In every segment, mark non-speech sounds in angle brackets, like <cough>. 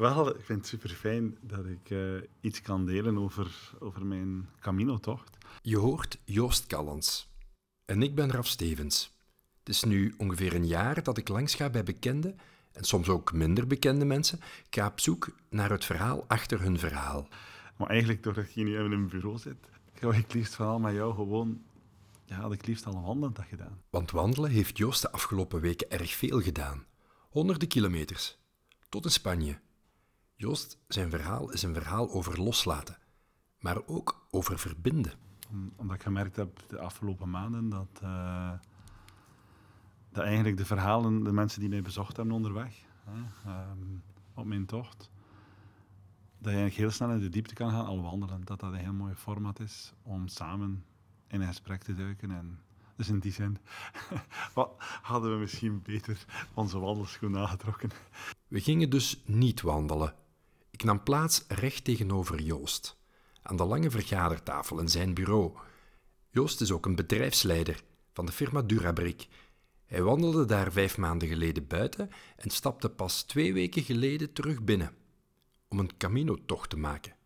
Wel, ik vind het super fijn dat ik eh, iets kan delen over, over mijn Camino-tocht. Je hoort Joost Callens. En ik ben Raf Stevens. Het is nu ongeveer een jaar dat ik langs ga bij bekende en soms ook minder bekende mensen. Ik ga op zoek naar het verhaal achter hun verhaal. Maar eigenlijk, doordat je nu in een bureau zit, zou ik het liefst verhaal met jou gewoon... Ja, had ik liefst al wandelend dat gedaan. Want wandelen heeft Joost de afgelopen weken erg veel gedaan. Honderden kilometers. Tot in Spanje. Joost, zijn verhaal is een verhaal over loslaten, maar ook over verbinden. Om- Omdat ik gemerkt heb de afgelopen maanden dat, eh, dat eigenlijk de verhalen, de mensen die mij bezocht hebben onderweg, hè, ehm, op mijn tocht, dat je eigenlijk heel snel in de diepte kan gaan al wandelen. Dat dat een heel mooi format is om samen in een gesprek te duiken. En dus in die zin <laughs> wat hadden we misschien beter onze wandelschoenen aangetrokken. We gingen dus niet wandelen. Ik nam plaats recht tegenover Joost, aan de lange vergadertafel in zijn bureau. Joost is ook een bedrijfsleider van de firma Durabrik. Hij wandelde daar vijf maanden geleden buiten en stapte pas twee weken geleden terug binnen om een Camino-tocht te maken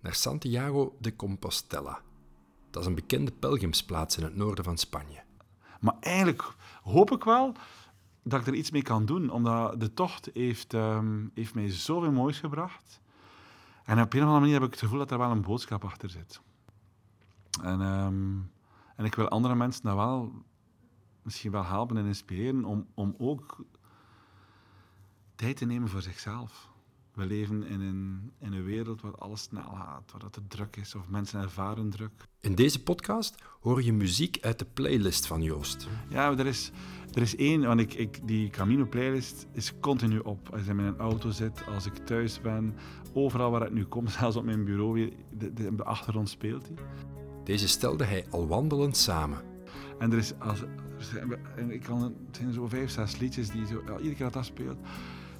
naar Santiago de Compostela. Dat is een bekende pelgrimsplaats in het noorden van Spanje. Maar eigenlijk hoop ik wel dat ik er iets mee kan doen, omdat de tocht heeft, ehm, heeft mij zoveel moois gebracht. En op een of andere manier heb ik het gevoel dat er wel een boodschap achter zit. En, ehm, en ik wil andere mensen daar wel misschien wel helpen en inspireren om, om ook tijd te nemen voor zichzelf. We leven in een, in een wereld waar alles snel gaat, waar dat er druk is of mensen ervaren druk. In deze podcast hoor je muziek uit de playlist van Joost. Ja, er is, er is één, want ik, ik, die Camino playlist is continu op. Als ik in mijn auto zit, als ik thuis ben, overal waar ik nu kom, <laughs> zelfs op mijn bureau, weer, de, de, de achtergrond speelt die. Deze stelde hij al wandelend samen. En er is, als, er zijn, ik kan, het zijn zo vijf, zes liedjes die zo, ja, iedere keer dat dat speelt,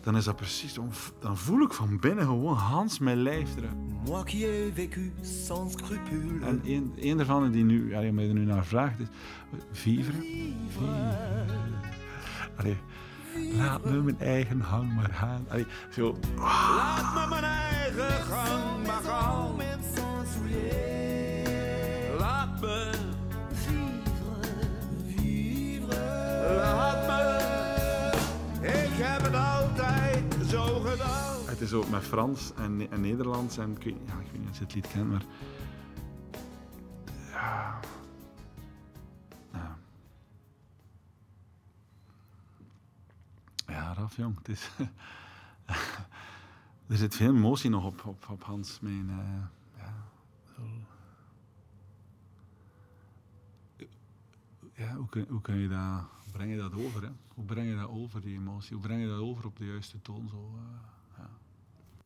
dan is dat precies, dan, dan voel ik van binnen gewoon Hans mijn lijf erin. Moi qui ai vécu sans scrupule. En één, één daarvan die nu, ja, omdat je er nu naar vraagt, is vivre. Vivre. Allee, laat me mijn eigen hang maar gaan. Allee, zo, Laat me mijn eigen gang maar gaan. Is ook met Frans en, en Nederlands en ik weet, ja, ik weet niet of je het lied kent, maar... Ja... Ja, Raf, jong, het <laughs> er zit veel emotie nog op, op, Hans, mijn... eh, ja. Ja, hoe kun, je dat... Breng je dat over, hè? Hoe breng je dat over, die emotie? Hoe breng je dat over op de juiste toon, zo... eh.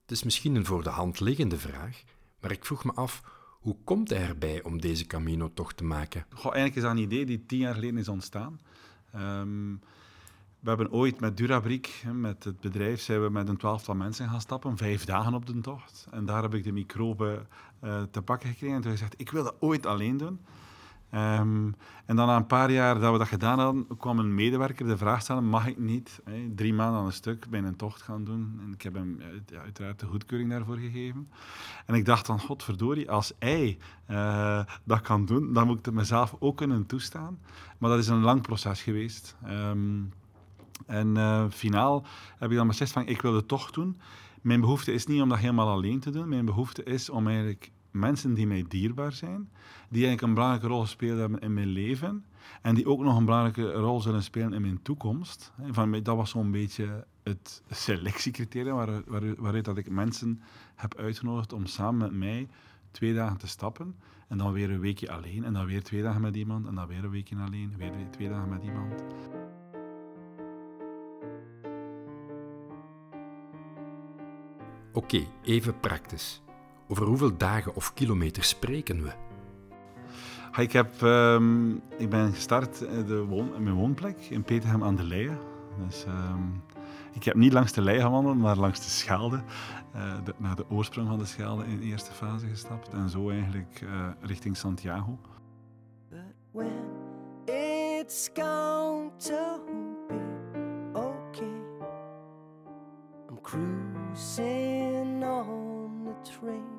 Het is misschien een voor de hand liggende vraag, maar ik vroeg me af, hoe komt hij erbij om deze Camino-tocht te maken? Goh, eigenlijk is dat een idee die tien jaar geleden is ontstaan. Ehm, we hebben ooit met Durabrik, met het bedrijf, zijn we met een twaalftal mensen gaan stappen, vijf dagen op de tocht. En daar heb ik de microben eh, te pakken gekregen. En toen heb ik gezegd, ik wil dat ooit alleen doen. Ehm, en dan na een paar jaar dat we dat gedaan hadden, kwam een medewerker de vraag stellen, mag ik niet hè, drie maanden aan een stuk bij een tocht gaan doen? En ik heb hem ja, uiteraard de goedkeuring daarvoor gegeven. En ik dacht dan, godverdorie, als hij eh, dat kan doen, dan moet ik het mezelf ook kunnen toestaan. Maar dat is een lang proces geweest. Ehm, en eh, finaal heb ik dan beslist van, ik wil het toch doen. Mijn behoefte is niet om dat helemaal alleen te doen. Mijn behoefte is om eigenlijk mensen die mij dierbaar zijn, die eigenlijk een belangrijke rol gespeeld hebben in mijn leven en die ook nog een belangrijke rol zullen spelen in mijn toekomst. Van, dat was zo'n beetje het selectiecriterium waar, waaruit dat ik mensen heb uitgenodigd om samen met mij twee dagen te stappen en dan weer een weekje alleen en dan weer twee dagen met iemand en dan weer een weekje alleen, weer twee dagen met iemand. Oké, even praktisch. Over hoeveel dagen of kilometers spreken we? Ik, heb, ehm, ik ben gestart in, de woon, in mijn woonplek in Peterhem aan de Leie. Dus, ehm, ik heb niet langs de Leie gewandeld, maar langs de Schelde. eh, de- naar de oorsprong van de Schelde in de eerste fase gestapt. En zo eigenlijk eh, richting Santiago. But when it's going to be okay, I'm cruising rain.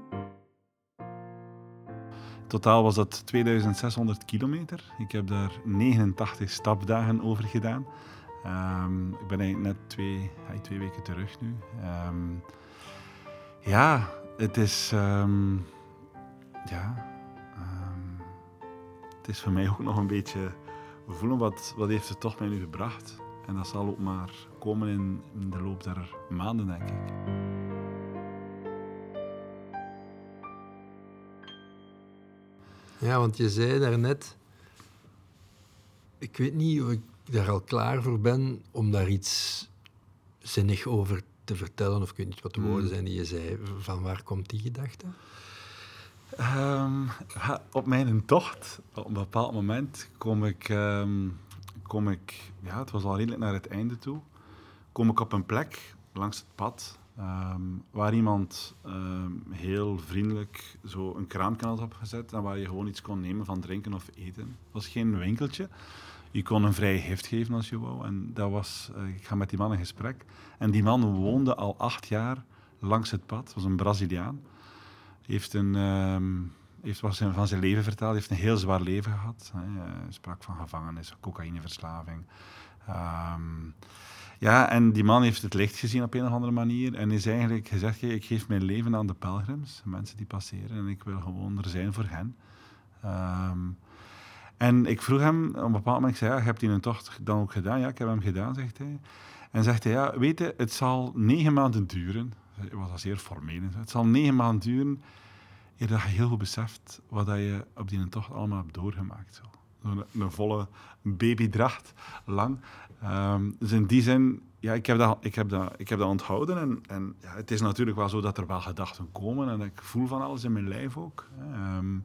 Totaal was dat 2600 kilometer. Ik heb daar 89 stapdagen over gedaan. Ehm, ik ben eigenlijk net twee, twee weken terug nu. Ehm, ja, het is. ehm, ja, het is voor mij ook nog een beetje voelen wat, wat heeft het toch mij nu gebracht. En dat zal ook maar komen in de loop der maanden, denk ik. Ja, want je zei daarnet... Ik weet niet of ik daar al klaar voor ben om daar iets zinnig over te vertellen. Of ik weet niet wat de Hmm. woorden zijn die je zei. Van waar komt die gedachte? Ehm, op mijn tocht, op een bepaald moment, kom ik, ehm, kom ik, ja, het was al redelijk naar het einde toe, kom ik op een plek langs het pad ehm, waar iemand ehm, heel vriendelijk zo een kraampje had opgezet en waar je gewoon iets kon nemen van drinken of eten. Het was geen winkeltje. Je kon een vrije gift geven als je wou. En dat was, eh, ik ga met die man in gesprek. En die man woonde al acht jaar langs het pad. was een Braziliaan. Heeft, een, ehm, heeft wat van zijn leven verteld. Hij heeft een heel zwaar leven gehad. Hij sprak van gevangenis, cocaïneverslaving. Ja, en die man heeft het licht gezien op een of andere manier. En is eigenlijk gezegd, "Kijk, ik geef mijn leven aan de pelgrims, mensen die passeren. En ik wil gewoon er zijn voor hen. Ehm, en ik vroeg hem op een bepaald moment, ik zei, ja, heb je een tocht dan ook gedaan? Ja, ik heb hem gedaan, zegt hij. En zegt hij, ja, weet je, het zal negen maanden duren. Hij was al zeer formeel. Het zal negen maanden duren eer dat je heel goed beseft wat je op die tocht allemaal hebt doorgemaakt. Zo. Zo'n- Een, volle babydracht, lang. Ehm, dus in die zin, ja, ik heb dat, ik heb dat, ik heb dat onthouden. En, en ja, het is natuurlijk wel zo dat er wel gedachten komen. En ik voel van alles in mijn lijf ook. Ehm,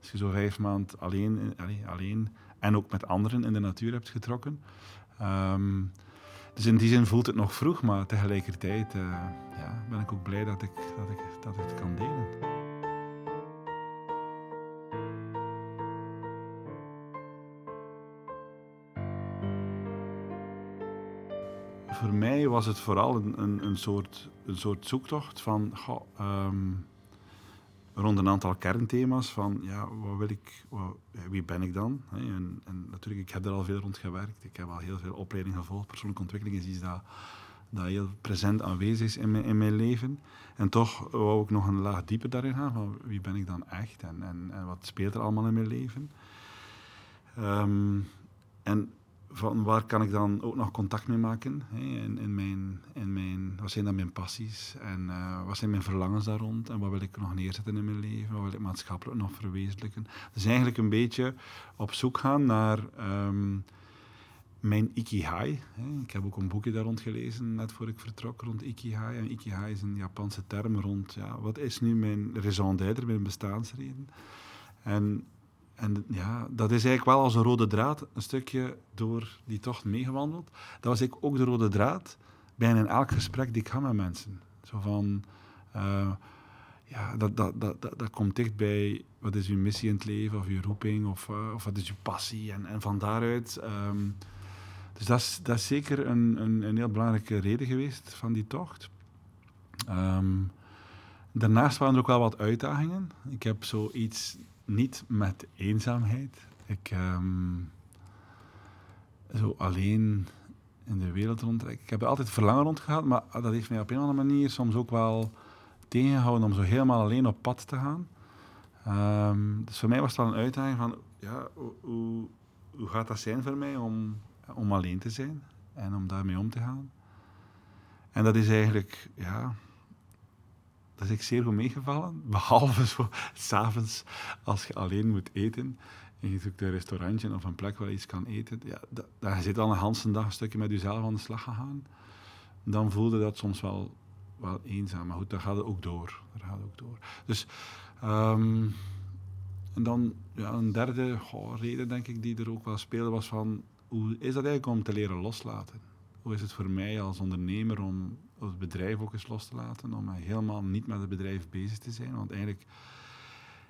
als je zo vijf maanden alleen, allee, alleen en ook met anderen in de natuur hebt getrokken. Ehm, dus in die zin voelt het nog vroeg, maar tegelijkertijd eh, ja, ben ik ook blij dat ik, dat, ik, dat ik het kan delen. Voor mij was het vooral een, een, een, soort, een soort zoektocht van ehm, rond een aantal kernthema's van ja, wat wil ik, wie ben ik dan? En, en natuurlijk, ik heb er al veel rond gewerkt. Ik heb al heel veel opleidingen gevolgd. Persoonlijke ontwikkeling is iets dat, dat heel present aanwezig is in mijn, in mijn leven. En toch wou ik nog een laag dieper daarin gaan. Van wie ben ik dan echt? En, en, en wat speelt er allemaal in mijn leven? Ehm, en van waar kan ik dan ook nog contact mee maken? Hè? In, in mijn, in mijn, wat zijn dan mijn passies? En eh, wat zijn mijn verlangens daar rond? En wat wil ik nog neerzetten in mijn leven? Wat wil ik maatschappelijk nog verwezenlijken? Dus eigenlijk een beetje op zoek gaan naar ehm, mijn ikigai. Hè? Ik heb ook een boekje daar rond gelezen, net voor ik vertrok, rond ikigai. En ikigai is een Japanse term rond, ja, wat is nu mijn raison d'être, mijn bestaansreden? En en ja, dat is eigenlijk wel als een rode draad een stukje door die tocht meegewandeld. Dat was ik ook de rode draad bijna in elk gesprek die ik had met mensen. Zo van, eh, ja, dat, dat, dat, dat, dat komt dicht bij wat is uw missie in het leven, of uw roeping, of, eh, of wat is uw passie. En, en van daaruit, ehm, dus dat is, dat is zeker een, een, een heel belangrijke reden geweest van die tocht. Ehm, daarnaast waren er ook wel wat uitdagingen. Ik heb zoiets niet met eenzaamheid. Ik ehm, zo alleen in de wereld rondtrekken. Ik heb er altijd verlangen rond gehad, maar dat heeft mij op een of andere manier soms ook wel tegengehouden om zo helemaal alleen op pad te gaan. Ehm, dus voor mij was wel een uitdaging van, ja, hoe, hoe gaat dat zijn voor mij om, om alleen te zijn en om daarmee om te gaan? En dat is eigenlijk, ja, dat is ik zeer goed meegevallen. Behalve zo, <laughs> s'avonds, als je alleen moet eten. En je zoekt een restaurantje of een plek waar je iets kan eten. Ja, dat, zit al een hele dag een stukje met jezelf aan de slag gegaan. Dan voelde dat soms wel, wel eenzaam. Maar goed, daar gaat het ook door. Daar gaat het ook door. Dus, ehm, en dan ja, een derde reden, denk ik, die er ook wel speelde, was van... Hoe is dat eigenlijk om te leren loslaten? Hoe is het voor mij als ondernemer om het bedrijf ook eens los te laten, om helemaal niet met het bedrijf bezig te zijn. Want eigenlijk,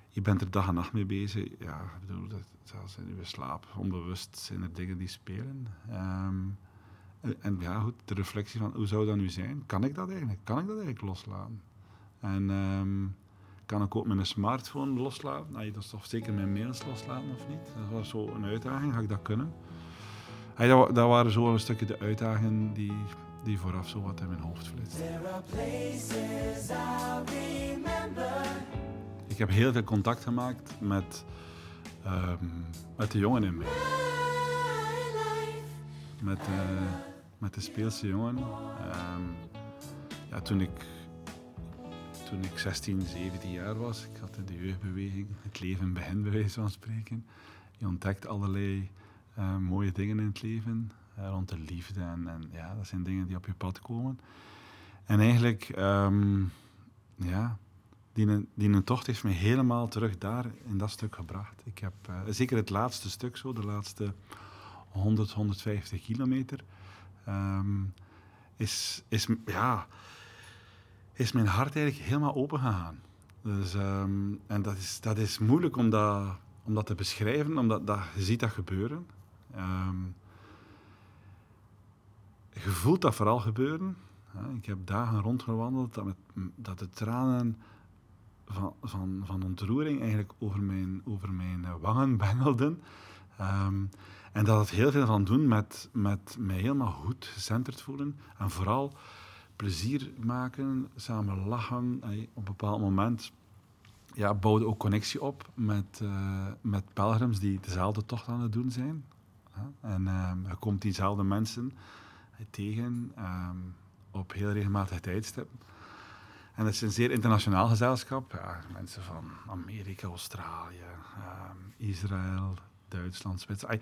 je bent er dag en nacht mee bezig. Ja, ik bedoel, dat, zelfs in je slaap, onbewust zijn er dingen die spelen. Ehm, en, ja, goed, de reflectie van hoe zou dat nu zijn? Kan ik dat eigenlijk? Kan ik dat eigenlijk loslaten? En, ehm, kan ik ook mijn smartphone loslaten? Nee, dat is toch zeker mijn mails loslaten of niet? Dat was zo een uitdaging, ga ik dat kunnen? Hey, dat, dat waren zo een stukje de uitdagingen die, die vooraf zo wat in mijn hoofd flitsten. Ik heb heel veel contact gemaakt met, ehm, met de jongen in mij. Met, met de speelse jongen. Ehm, ja, toen, ik, toen ik 16, 17 jaar was, ik had in de jeugdbeweging het leven begin, bij wijze van spreken. Je ontdekt allerlei eh, mooie dingen in het leven, eh, rond de liefde. En, en ja, dat zijn dingen die op je pad komen. En eigenlijk, ehm, ja, die, die een tocht heeft me helemaal terug daar in dat stuk gebracht. Ik heb eh, zeker het laatste stuk zo, de laatste 100, 150 kilometer, ehm, is, is, ja, is mijn hart eigenlijk helemaal open gegaan. Dus, ehm, en dat is, dat is moeilijk om dat, om dat te beschrijven, omdat dat, je ziet dat gebeuren. Ehm, je voelt dat vooral gebeuren. Ik heb dagen rondgewandeld dat, dat de tranen van, van, van ontroering eigenlijk over mijn, over mijn wangen <laughs> bengelden. Ehm, en dat had heel veel van doen met, met mij helemaal goed gecenterd voelen. En vooral plezier maken, samen lachen. Op een bepaald moment ja, bouwde ook connectie op met, eh, met pelgrims die dezelfde tocht aan het doen zijn. En ehm, je komt diezelfde mensen eh, tegen ehm, op heel regelmatig tijdstip. En het is een zeer internationaal gezelschap. Ja, mensen van Amerika, Australië, ehm, Israël, Duitsland, Zwitserland.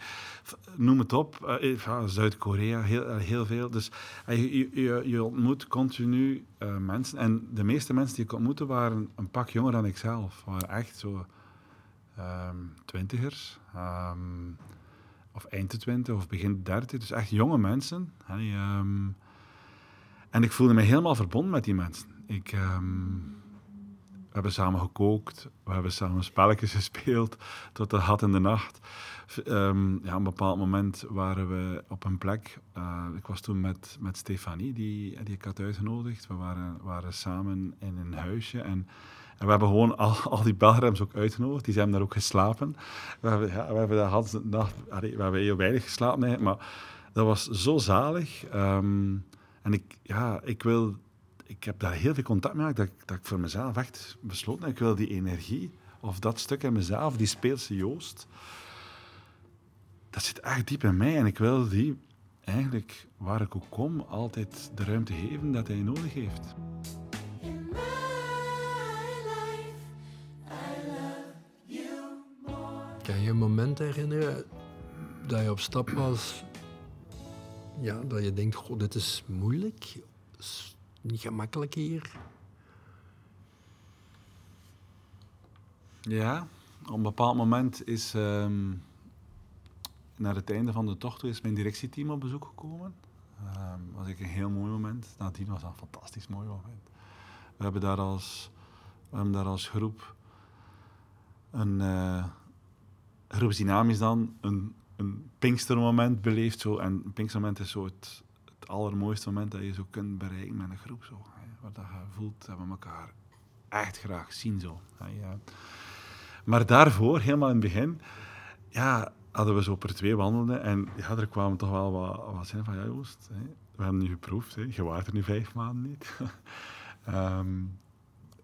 Noem het op. Eh, ja, Zuid-Korea, heel, eh, heel veel. Dus je, je, je ontmoet continu eh, mensen. En de meeste mensen die ik ontmoette waren een pak jonger dan ikzelf. Waren echt zo ehm, twintigers. ehm, of eind de twintig of begin dertig. Dus echt jonge mensen. Ehm, en ik voelde me helemaal verbonden met die mensen. Ik, ehm, we hebben samen gekookt, we hebben samen spelletjes <laughs> gespeeld tot de hat in de nacht. Ehm, ja, op een bepaald moment waren we op een plek. eh, ik was toen met, met Stefanie, die, die ik had uitgenodigd. We waren, waren samen in een huisje en, en we hebben gewoon al, al die Belgrams ook uitgenodigd. Die zijn daar ook geslapen. We hebben, ja, we hebben hele nacht, we hebben heel weinig geslapen maar dat was zo zalig. Ehm, en ik, ja, ik wil ik heb daar heel veel contact mee dat dat ik voor mezelf echt besloten heb. Ik wil die energie, of dat stuk in mezelf, die speelse Joost, dat zit echt diep in mij. En ik wil die eigenlijk, waar ik ook kom, altijd de ruimte geven dat hij nodig heeft. Kan je een moment herinneren dat je op stap was, ja, dat je denkt, goh, dit is moeilijk, niet gemakkelijk hier. Ja, op een bepaald moment is, ehm, naar het einde van de tocht is mijn directieteam op bezoek gekomen. Ehm was ik een heel mooi moment. Nadien was dat een fantastisch mooi moment. We hebben daar als, we hebben daar als groep een eh groepsdynamisch dan een, een Pinkstermoment beleefd. Zo. En een Pinkstermoment is zo het, het allermooiste moment dat je zo kunt bereiken met een groep. Zo, hè. Waar dat je voelt dat we elkaar echt graag zien. Zo, ja. Maar daarvoor, helemaal in het begin, ja, hadden we zo per twee wandelden. En ja, er kwamen toch wel wat, wat zin van, ja Joost, hè, we hebben nu geproefd. Hè, je waart er nu vijf maanden niet. <laughs> Ehm,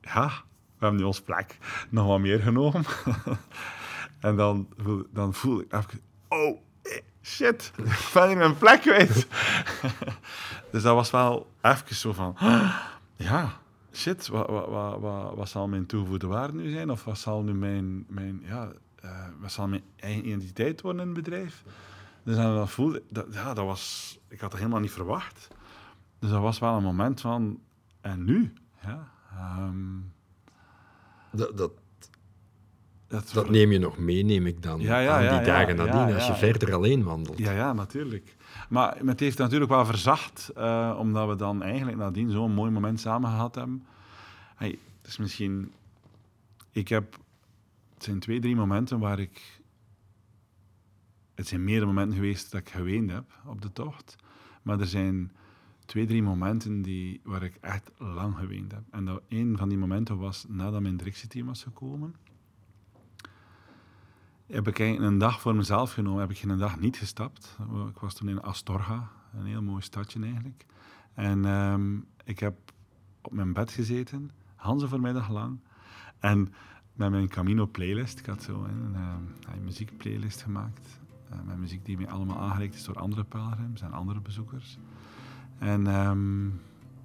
ja, we hebben nu ons plek nog wat meer genomen. <laughs> en dan, dan voel ik oh, shit, <laughs> ik ben ik mijn plek kwijt. <laughs> dus dat was wel even zo van, <gasps> ja, shit, wat, wat, wat, wat, zal mijn toegevoegde waarde nu zijn? Of wat zal nu mijn, mijn, ja, eh, wat zal mijn eigen identiteit worden in het bedrijf? Dus dan dat voelde, dat, ja, dat was, ik had dat helemaal niet verwacht. Dus dat was wel een moment van, en nu? Ja, ehm, Dat, dat, dat, dat neem je nog mee, neem ik dan, Ja, ja, aan die ja, dagen nadien, als je verder alleen wandelt. Ja, ja, natuurlijk. Maar het heeft natuurlijk wel verzacht, eh, omdat we dan eigenlijk nadien zo'n mooi moment samen gehad hebben. Hey, het is misschien... Ik heb... Het zijn twee, drie momenten waar ik... Het zijn meerdere momenten geweest dat ik geweend heb op de tocht. Maar er zijn twee, drie momenten die, waar ik echt lang geweend heb. En dat, een van die momenten was nadat mijn directieteam was gekomen. Heb ik een dag voor mezelf genomen. Heb ik een dag niet gestapt. Ik was toen in Astorga, een heel mooi stadje eigenlijk. En ehm, ik heb op mijn bed gezeten, Hanse voormiddag lang. En met mijn Camino playlist, ik had zo een, een muziekplaylist gemaakt. eh, met muziek die mij allemaal aangereikt is door andere pelgrims en andere bezoekers. En ehm,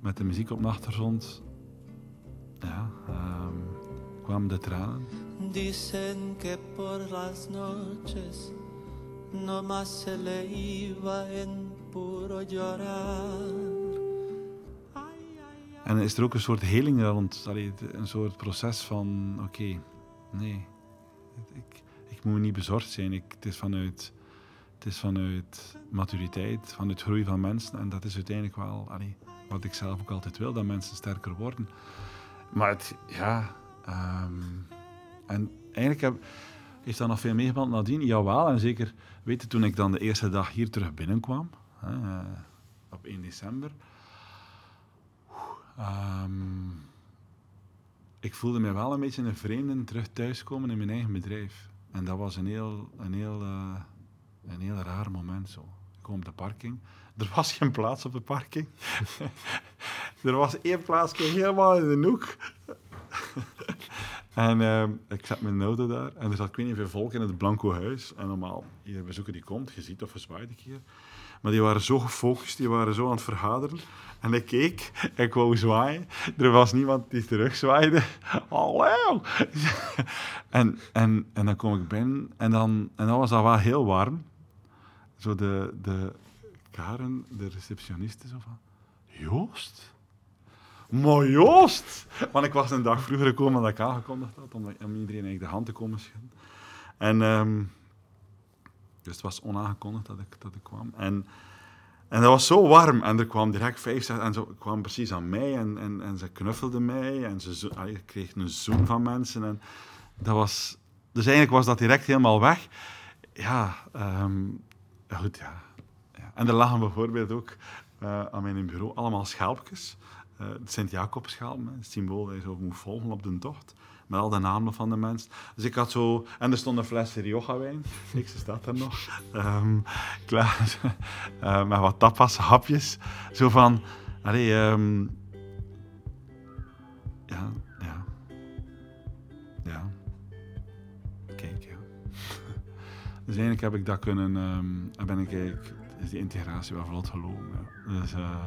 met de muziek op de achtergrond ja, ehm, kwamen de tranen. Dicen que por las noches no más se le iba en puro llorar. En is er ook een soort heling rond, allee, een soort proces van, oké, nee, ik, ik moet niet bezorgd zijn. Ik, het, is vanuit, het is vanuit maturiteit, vanuit groei van mensen. En dat is uiteindelijk wel allee, wat ik zelf ook altijd wil, dat mensen sterker worden. Maar het, ja, ehm, en eigenlijk heb, heeft dat nog veel meegeband nadien. Jawel, en zeker, weet je, toen ik dan de eerste dag hier terug binnenkwam, hè, eh, op 1 december, Ehm, ik voelde mij wel een beetje een vreemde terug thuiskomen in mijn eigen bedrijf. En dat was een heel, een heel, eh, een heel raar moment zo. Ik kwam op de parking. Er was geen plaats op de parking. <laughs> er was één plaatsje helemaal in de hoek. <laughs> en ehm, ik zet mijn auto daar en er zat ik weet niet hoeveel volk in het Blanco huis. En normaal, iedere bezoeker die komt, je ziet of je zwaait een keer. Maar die waren zo gefocust, die waren zo aan het vergaderen. En ik keek, ik wou zwaaien. Er was niemand die terugzwaaide. <laughs> Hallo! <laughs> en, en, en dan kom ik binnen en dan, en dan was dat wel heel warm. Zo de, de Karen, de receptioniste, zo van... Joost? Maar Joost! Want ik was een dag vroeger gekomen dan ik aangekondigd had, om, iedereen eigenlijk de hand te komen schudden. En... ehm, dus het was onaangekondigd dat ik, dat ik kwam. En, en dat was zo warm. En er kwam direct vijf. En ze kwam precies aan mij. En, en, en ze knuffelde mij. En ze kreeg een zoen van mensen. En dat was... Dus eigenlijk was dat direct helemaal weg. Ja, ehm, goed, ja. ja. En er lagen bijvoorbeeld ook eh, aan mijn bureau allemaal schelpjes. Eh het Sint-Jacobschelm, het symbool dat je zo moet volgen op de tocht. Met al de namen van de mensen. Dus ik had zo... En er stond een fles Rioja-wijn. Ze staat er nog. Ehm, klaar. <laughs> Eh, met wat tapas, hapjes. Zo van... Allee, ehm, ja, ja. Ja. Kijk, ja. <laughs> Dus eigenlijk heb ik dat kunnen... en ben ik. Is die integratie wel vlot gelopen. Dus... eh,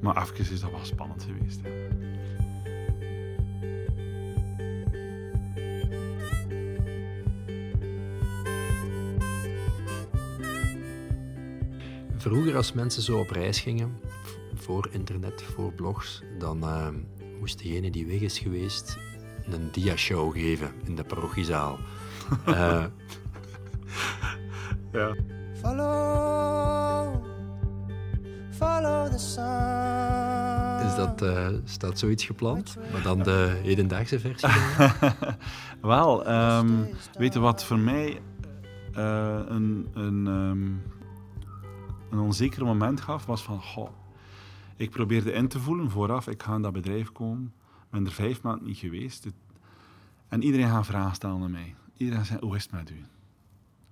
maar even is dat wel spannend geweest. hè. Vroeger, als mensen zo op reis gingen, voor internet, voor blogs, dan eh, moest degene die weg is geweest een dia-show geven in de parochiezaal. <laughs> Eh, Ja. Follow. Is dat, eh, staat zoiets gepland? Maar dan de hedendaagse versie? <laughs> Wel, ehm, weet je wat voor mij eh, een, een, ehm, een onzeker moment gaf? Was van, ik probeerde in te voelen vooraf, ik ga in dat bedrijf komen. Ik ben er vijf maanden niet geweest. En iedereen gaat vragen stellen aan mij. Iedereen zegt, hoe is het met u?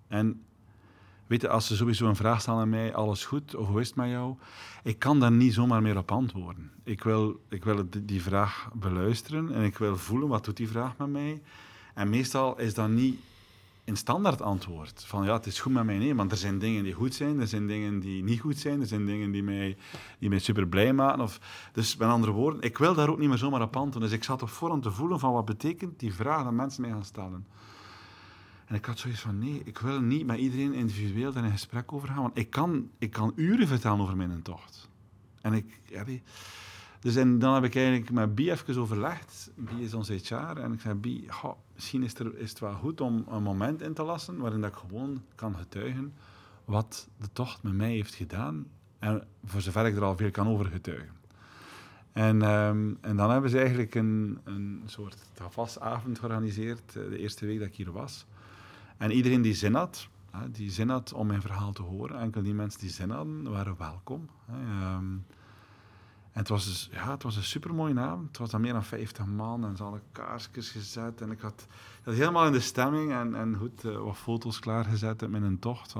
En weet je, als ze sowieso een vraag stellen aan mij, alles goed, of hoe is het met jou? Ik kan daar niet zomaar meer op antwoorden. Ik wil, ik wil die vraag beluisteren en ik wil voelen, wat doet die vraag met mij? En meestal is dat niet een standaard antwoord. Van ja, het is goed met mij. Nee, want er zijn dingen die goed zijn, er zijn dingen die niet goed zijn, er zijn dingen die mij, die mij super blij maken. Of, dus met andere woorden, ik wil daar ook niet meer zomaar op antwoorden. Dus ik zat op voorhand te voelen van wat betekent die vraag dat mensen mij gaan stellen. En ik had zoiets van, nee, ik wil niet met iedereen individueel daar een gesprek over gaan, want ik kan, ik kan uren vertellen over mijn tocht. En ik, dus en dan heb ik eigenlijk met Bie even overlegd. Bie is onze HR. En ik zei, goh, misschien is, er, is het wel goed om een moment in te lassen waarin dat ik gewoon kan getuigen wat de tocht met mij heeft gedaan. En voor zover ik er al veel kan over getuigen. En, ehm, en dan hebben ze eigenlijk een, een soort avond georganiseerd, eh, de eerste week dat ik hier was. En iedereen die zin had, die zin had om mijn verhaal te horen. Enkel die mensen die zin hadden, waren welkom. Ehm, en het was, dus, ja, het was een supermooie avond. Het was dan meer dan 50 man en ze hadden kaarsjes gezet. En ik had, helemaal in de stemming en, en goed, eh, wat foto's klaargezet met een tocht.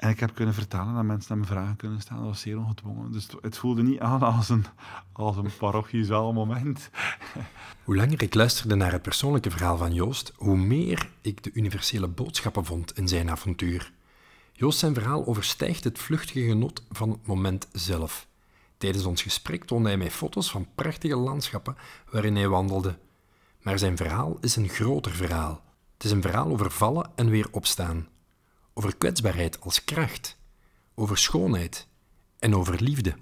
En ik heb kunnen vertellen dat mensen naar me vragen kunnen stellen. Dat was zeer ongedwongen. Dus het, het voelde niet aan als een, als een parochiezaal moment. <laughs> Hoe langer ik luisterde naar het persoonlijke verhaal van Joost, hoe meer ik de universele boodschappen vond in zijn avontuur. Joost zijn verhaal overstijgt het vluchtige genot van het moment zelf. Tijdens ons gesprek toonde hij mij foto's van prachtige landschappen waarin hij wandelde. Maar zijn verhaal is een groter verhaal. Het is een verhaal over vallen en weer opstaan. Over kwetsbaarheid als kracht. Over schoonheid. En over liefde.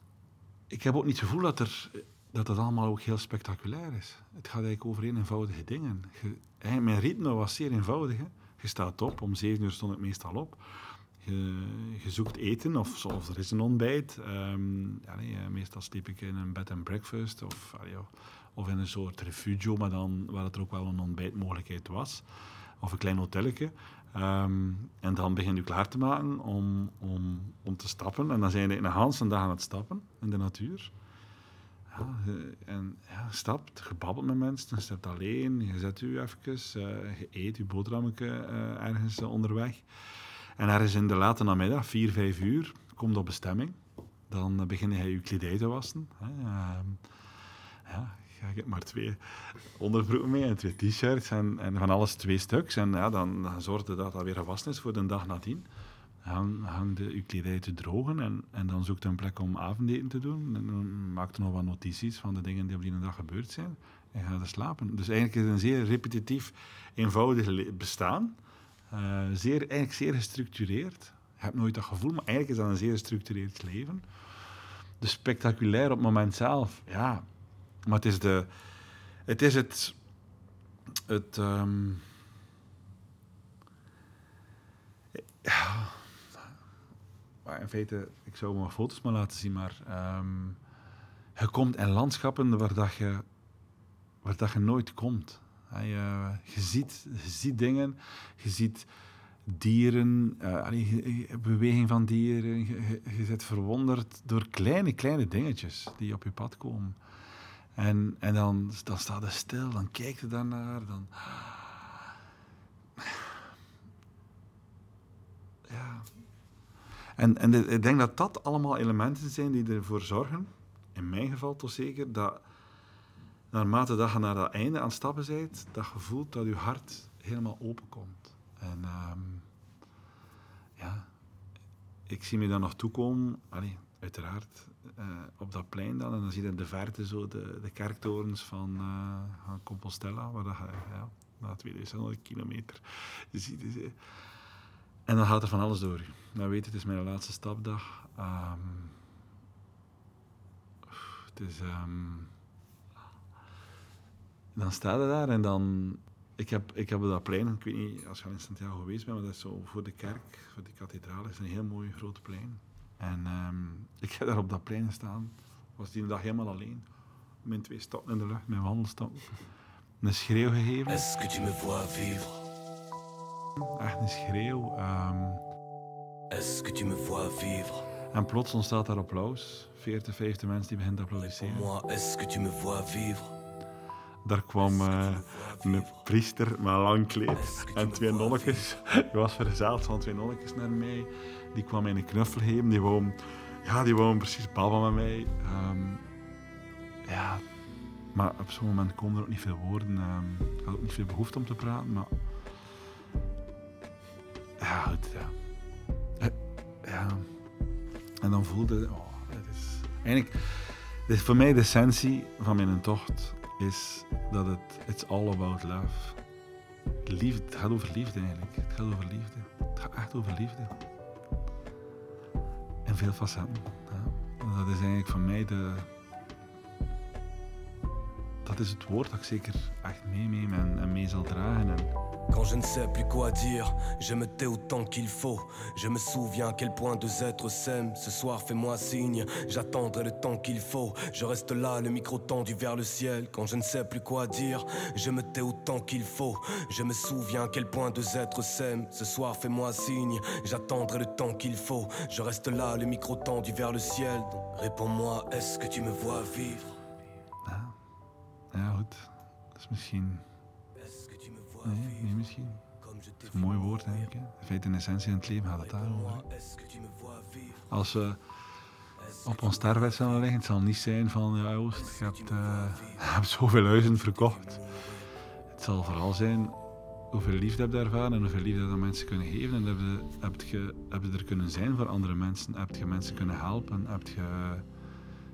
ik heb ook niet het gevoel dat, er, dat het allemaal ook heel spectaculair is. Het gaat eigenlijk over eenvoudige dingen. Mijn ritme was zeer eenvoudig. Hè. Je staat op, om zeven uur stond ik meestal op. Je, zoekt eten, of, er is een ontbijt. Ehm, ja, nee, eh, meestal sliep ik in een bed and breakfast, of, of in een soort refugio, maar dan waar het er ook wel een ontbijtmogelijkheid was. Of een klein hotelletje. Ehm, en dan begin je klaar te maken om, om, om te stappen. En dan zijn je een hele dag aan het stappen in de natuur. Ja, en ja, stapt, je babbelt met mensen, je stapt alleen, je zet je even, eh, je eet je boterhammetje eh, ergens eh, onderweg. En ergens in de late namiddag, 4, 5 uur, komt op bestemming. Dan begin je je kledij te wassen. Hè. Ehm, ja, ik maar twee onderbroeken mee en twee t-shirts en, en van alles twee stuks. En ja, dan, dan zorgde dat dat weer gewassen is voor de dag nadien. Dan hang je je kledij te drogen en, en dan zoekt een plek om avondeten te doen. En dan je nog wat notities van de dingen die op die dag gebeurd zijn. En ga je slapen. Dus eigenlijk is het een zeer repetitief, eenvoudig bestaan. Eh, zeer, eigenlijk zeer gestructureerd. Je hebt nooit dat gevoel, maar eigenlijk is dat een zeer gestructureerd leven. Dus spectaculair op het moment zelf, ja. Maar het is, de, het, is het, het ehm, ja, in feite, ik zou maar foto's maar laten zien, maar ehm, je komt in landschappen waar, dat je, waar dat je nooit komt. Je, ziet, je ziet dingen, je ziet dieren, eh, beweging van dieren. Je, je, je bent verwonderd door kleine, kleine dingetjes die op je pad komen. En, en dan, dan staat je stil, dan kijk je daarnaar, dan... Ja. En, en ik denk dat dat allemaal elementen zijn die ervoor zorgen, in mijn geval toch zeker, dat naarmate dat je naar dat einde aan het stappen bent, dat je voelt dat je hart helemaal open komt. En ehm, ja, ik zie me daar nog toekomen, allee, uiteraard, eh, op dat plein dan. En dan zie je in de verte zo de, de kerktorens van, eh, van Compostela, waar dat je, ja, na 2600 kilometer ziet. je ze. En dan gaat er van alles door. je. Dan weet je, het is mijn laatste stapdag. Ehm, het is... ehm, dan sta je daar en dan... Ik heb, ik heb dat plein, ik weet niet als je al in Santiago geweest bent, maar dat is zo voor de kerk, voor die kathedraal, is een heel mooi groot plein. En ehm, <laughs> ik heb daar op dat plein staan. was die dag helemaal alleen. Mijn twee stappen in de lucht, mijn wandelstappen. Een schreeuw gegeven. Est-ce que tu me vois vivre Echt een schreeuw. ehm, Est-ce que tu me vois vivre en plots ontstaat daar applaus. 40, 50 mensen die beginnen te applaudisseren. moi, est-ce que tu me vois vivre Daar kwam eh, een priester met een lang kleed en twee nonnetjes. Ik was verzeld van twee nonnetjes naar mij. Die kwam mij een knuffel geven. Die wou, ja, die wou precies babbelen met mij. Ehm, ja, maar op zo'n moment komen er ook niet veel woorden. ehm, ik had ook niet veel behoefte om te praten, maar... Ja, goed, ja. Eh. En dan voelde... Oh, het is... Eigenlijk... Dit is voor mij de essentie van mijn tocht is dat het it's all about love. Liefde, het gaat over liefde eigenlijk. Het gaat over liefde. Het gaat echt over liefde. En veel facetten. Ja. Dat is eigenlijk voor mij de... Quand je ne sais plus quoi dire, je me tais autant qu'il faut. Je me souviens à quel point deux êtres s'aiment. Ce soir, fais-moi signe, j'attendrai le temps qu'il faut. Je reste là, le micro tendu vers le ciel. Quand je ne sais plus quoi dire, je me tais autant qu'il faut. Je me souviens à quel point deux êtres s'aiment. Ce soir, fais-moi signe, j'attendrai le temps qu'il faut. Je reste là, le micro tendu vers le ciel. Réponds-moi, est-ce que tu me vois vivre? Ja, goed. Dat is misschien... Nee, nee misschien. je Dat is een mooi woord, denk ik. In feite, in essentie in het leven gaat het daarover. Als we op ons sterfbed zullen liggen, het zal niet zijn van... Ja, Joost, je hebt, eh, <laughs> je hebt zoveel huizen verkocht. Het zal vooral zijn hoeveel liefde heb je ervaren en hoeveel liefde dat aan mensen kunnen geven. En heb je, je, je er kunnen zijn voor andere mensen? Heb je mensen kunnen helpen? Heb je,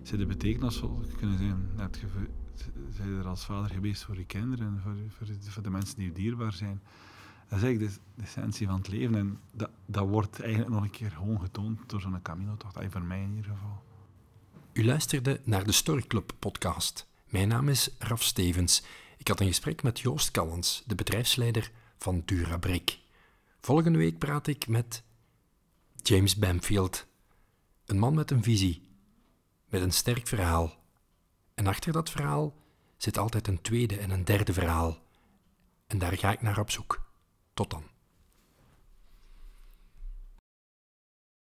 zijn je betekenisvol kunnen zijn? Heb je, zijn je er als vader geweest voor je kinderen, voor, voor, voor de mensen die je dierbaar zijn? Dat is eigenlijk de, essentie van het leven. En dat, dat wordt eigenlijk nog een keer gewoon getoond door zo'n Camino-tocht. Voor mij in ieder geval. U luisterde naar de Story Club podcast. Mijn naam is Raf Stevens. Ik had een gesprek met Joost Callens, de bedrijfsleider van Durabrik. Volgende week praat ik met James Bamfield. Een man met een visie, met een sterk verhaal. En achter dat verhaal zit altijd een tweede en een derde verhaal. En daar ga ik naar op zoek. Tot dan.